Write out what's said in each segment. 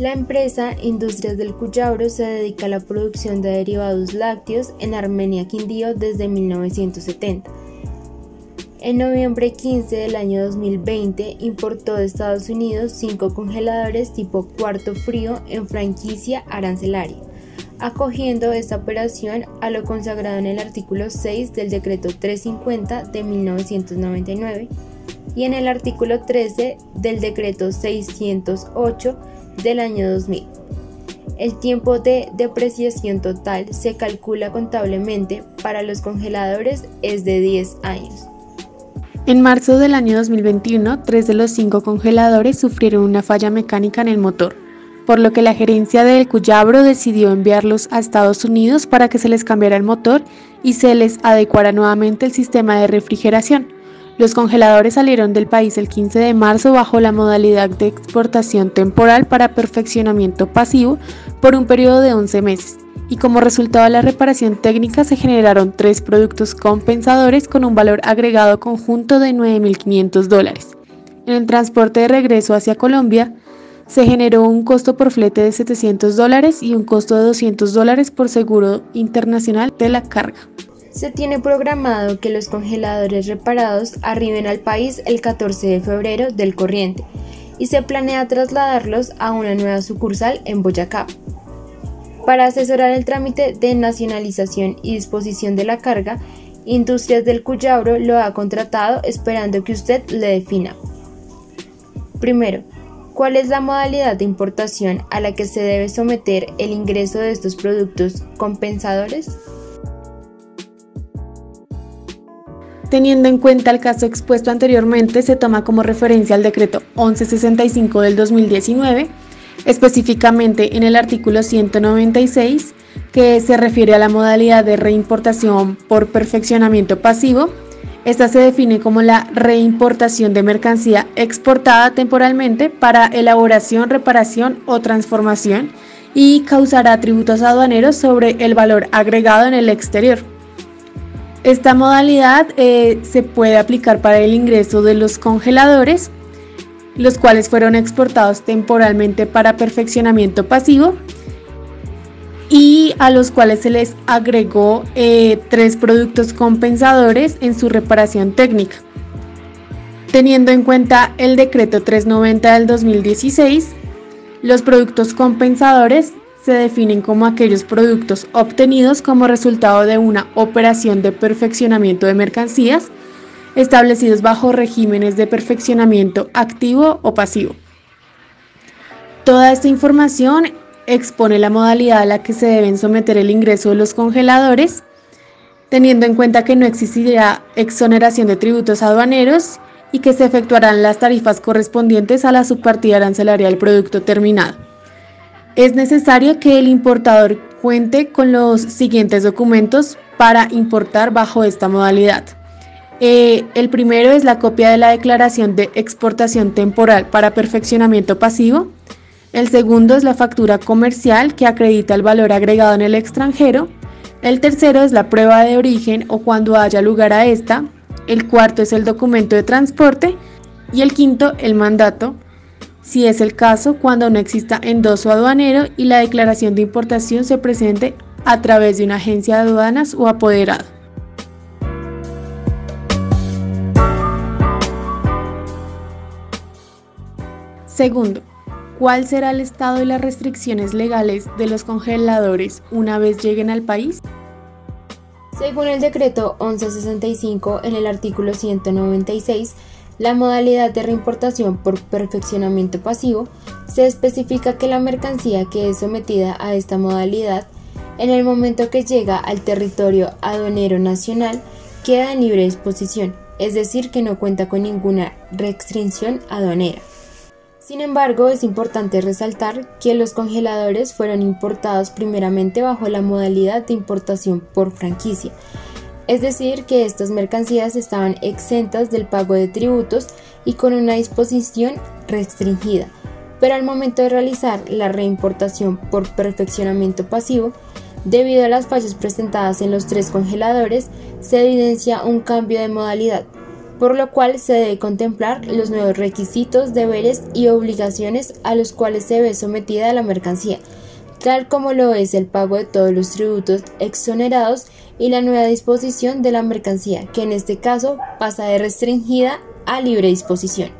La empresa Industrias del Cuyabro se dedica a la producción de derivados lácteos en Armenia Quindío desde 1970. En noviembre 15 del año 2020 importó de Estados Unidos cinco congeladores tipo cuarto frío en franquicia arancelaria, acogiendo esta operación a lo consagrado en el artículo 6 del decreto 350 de 1999 y en el artículo 13 del decreto 608 del año 2000. El tiempo de depreciación total se calcula contablemente para los congeladores es de 10 años. En marzo del año 2021, tres de los cinco congeladores sufrieron una falla mecánica en el motor, por lo que la gerencia del Cuyabro decidió enviarlos a Estados Unidos para que se les cambiara el motor y se les adecuara nuevamente el sistema de refrigeración. Los congeladores salieron del país el 15 de marzo bajo la modalidad de exportación temporal para perfeccionamiento pasivo por un periodo de 11 meses y como resultado de la reparación técnica se generaron tres productos compensadores con un valor agregado conjunto de 9.500 dólares. En el transporte de regreso hacia Colombia se generó un costo por flete de 700 dólares y un costo de 200 dólares por seguro internacional de la carga. Se tiene programado que los congeladores reparados arriben al país el 14 de febrero del corriente y se planea trasladarlos a una nueva sucursal en Boyacá. Para asesorar el trámite de nacionalización y disposición de la carga, Industrias del Cuyabro lo ha contratado esperando que usted le defina. Primero, ¿cuál es la modalidad de importación a la que se debe someter el ingreso de estos productos compensadores? Teniendo en cuenta el caso expuesto anteriormente, se toma como referencia el decreto 1165 del 2019, específicamente en el artículo 196, que se refiere a la modalidad de reimportación por perfeccionamiento pasivo. Esta se define como la reimportación de mercancía exportada temporalmente para elaboración, reparación o transformación y causará tributos aduaneros sobre el valor agregado en el exterior. Esta modalidad eh, se puede aplicar para el ingreso de los congeladores, los cuales fueron exportados temporalmente para perfeccionamiento pasivo y a los cuales se les agregó eh, tres productos compensadores en su reparación técnica. Teniendo en cuenta el decreto 390 del 2016, los productos compensadores se definen como aquellos productos obtenidos como resultado de una operación de perfeccionamiento de mercancías establecidos bajo regímenes de perfeccionamiento activo o pasivo. Toda esta información expone la modalidad a la que se deben someter el ingreso de los congeladores, teniendo en cuenta que no existirá exoneración de tributos aduaneros y que se efectuarán las tarifas correspondientes a la subpartida arancelaria del producto terminado es necesario que el importador cuente con los siguientes documentos para importar bajo esta modalidad. Eh, el primero es la copia de la declaración de exportación temporal para perfeccionamiento pasivo. El segundo es la factura comercial que acredita el valor agregado en el extranjero. El tercero es la prueba de origen o cuando haya lugar a esta. El cuarto es el documento de transporte. Y el quinto, el mandato si es el caso cuando no exista endoso aduanero y la declaración de importación se presente a través de una agencia de aduanas o apoderado. Segundo, ¿cuál será el estado y las restricciones legales de los congeladores una vez lleguen al país? Según el decreto 1165 en el artículo 196, la modalidad de reimportación por perfeccionamiento pasivo se especifica que la mercancía que es sometida a esta modalidad en el momento que llega al territorio aduanero nacional queda en libre disposición, es decir, que no cuenta con ninguna restricción aduanera. Sin embargo, es importante resaltar que los congeladores fueron importados primeramente bajo la modalidad de importación por franquicia, es decir, que estas mercancías estaban exentas del pago de tributos y con una disposición restringida, pero al momento de realizar la reimportación por perfeccionamiento pasivo, debido a las fallas presentadas en los tres congeladores, se evidencia un cambio de modalidad, por lo cual se debe contemplar los nuevos requisitos, deberes y obligaciones a los cuales se ve sometida la mercancía, tal como lo es el pago de todos los tributos exonerados y la nueva disposición de la mercancía, que en este caso pasa de restringida a libre disposición.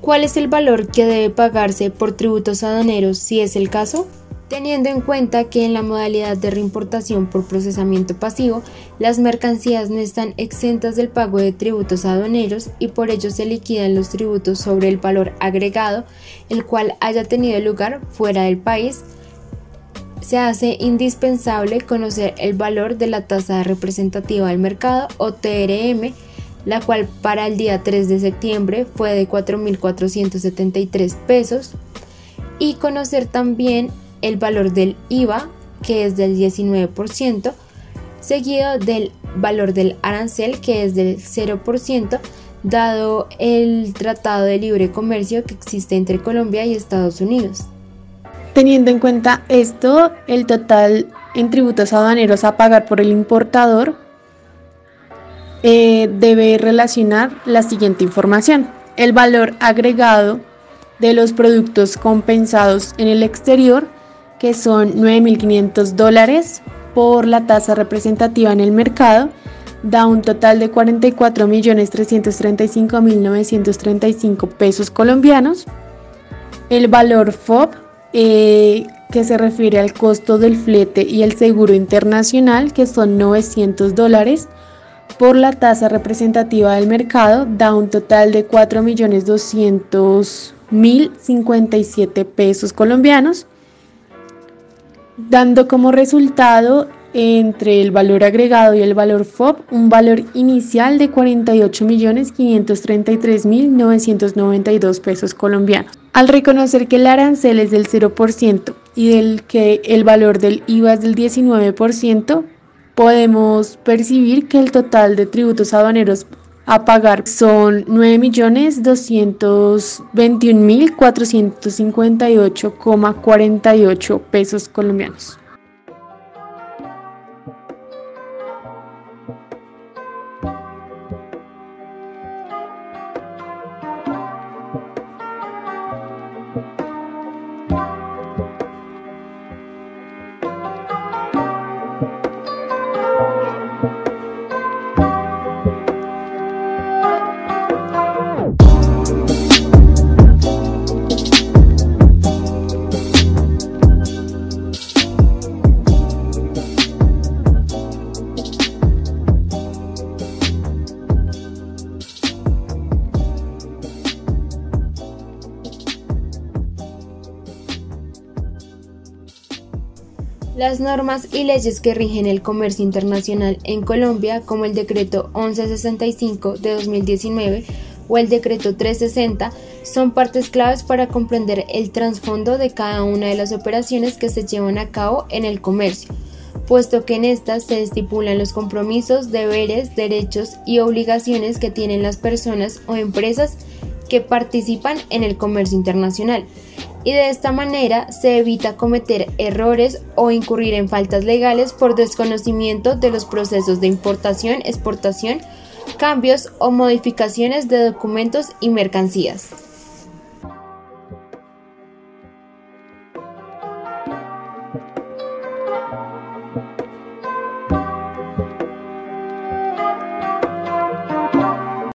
¿Cuál es el valor que debe pagarse por tributos aduaneros si es el caso? Teniendo en cuenta que en la modalidad de reimportación por procesamiento pasivo, las mercancías no están exentas del pago de tributos aduaneros y por ello se liquidan los tributos sobre el valor agregado, el cual haya tenido lugar fuera del país, se hace indispensable conocer el valor de la tasa representativa del mercado o TRM la cual para el día 3 de septiembre fue de 4.473 pesos, y conocer también el valor del IVA, que es del 19%, seguido del valor del arancel, que es del 0%, dado el Tratado de Libre Comercio que existe entre Colombia y Estados Unidos. Teniendo en cuenta esto, el total en tributos aduaneros a pagar por el importador eh, debe relacionar la siguiente información. El valor agregado de los productos compensados en el exterior, que son 9.500 dólares por la tasa representativa en el mercado, da un total de 44.335.935 pesos colombianos. El valor FOB, eh, que se refiere al costo del flete y el seguro internacional, que son 900 dólares, por la tasa representativa del mercado da un total de 4.200.057 pesos colombianos, dando como resultado entre el valor agregado y el valor FOB un valor inicial de 48.533.992 pesos colombianos. Al reconocer que el arancel es del 0% y del que el valor del IVA es del 19%, podemos percibir que el total de tributos aduaneros a pagar son 9.221.458,48 pesos colombianos. Las normas y leyes que rigen el comercio internacional en Colombia, como el Decreto 1165 de 2019 o el Decreto 360, son partes claves para comprender el trasfondo de cada una de las operaciones que se llevan a cabo en el comercio, puesto que en estas se estipulan los compromisos, deberes, derechos y obligaciones que tienen las personas o empresas que participan en el comercio internacional y de esta manera se evita cometer errores o incurrir en faltas legales por desconocimiento de los procesos de importación, exportación, cambios o modificaciones de documentos y mercancías.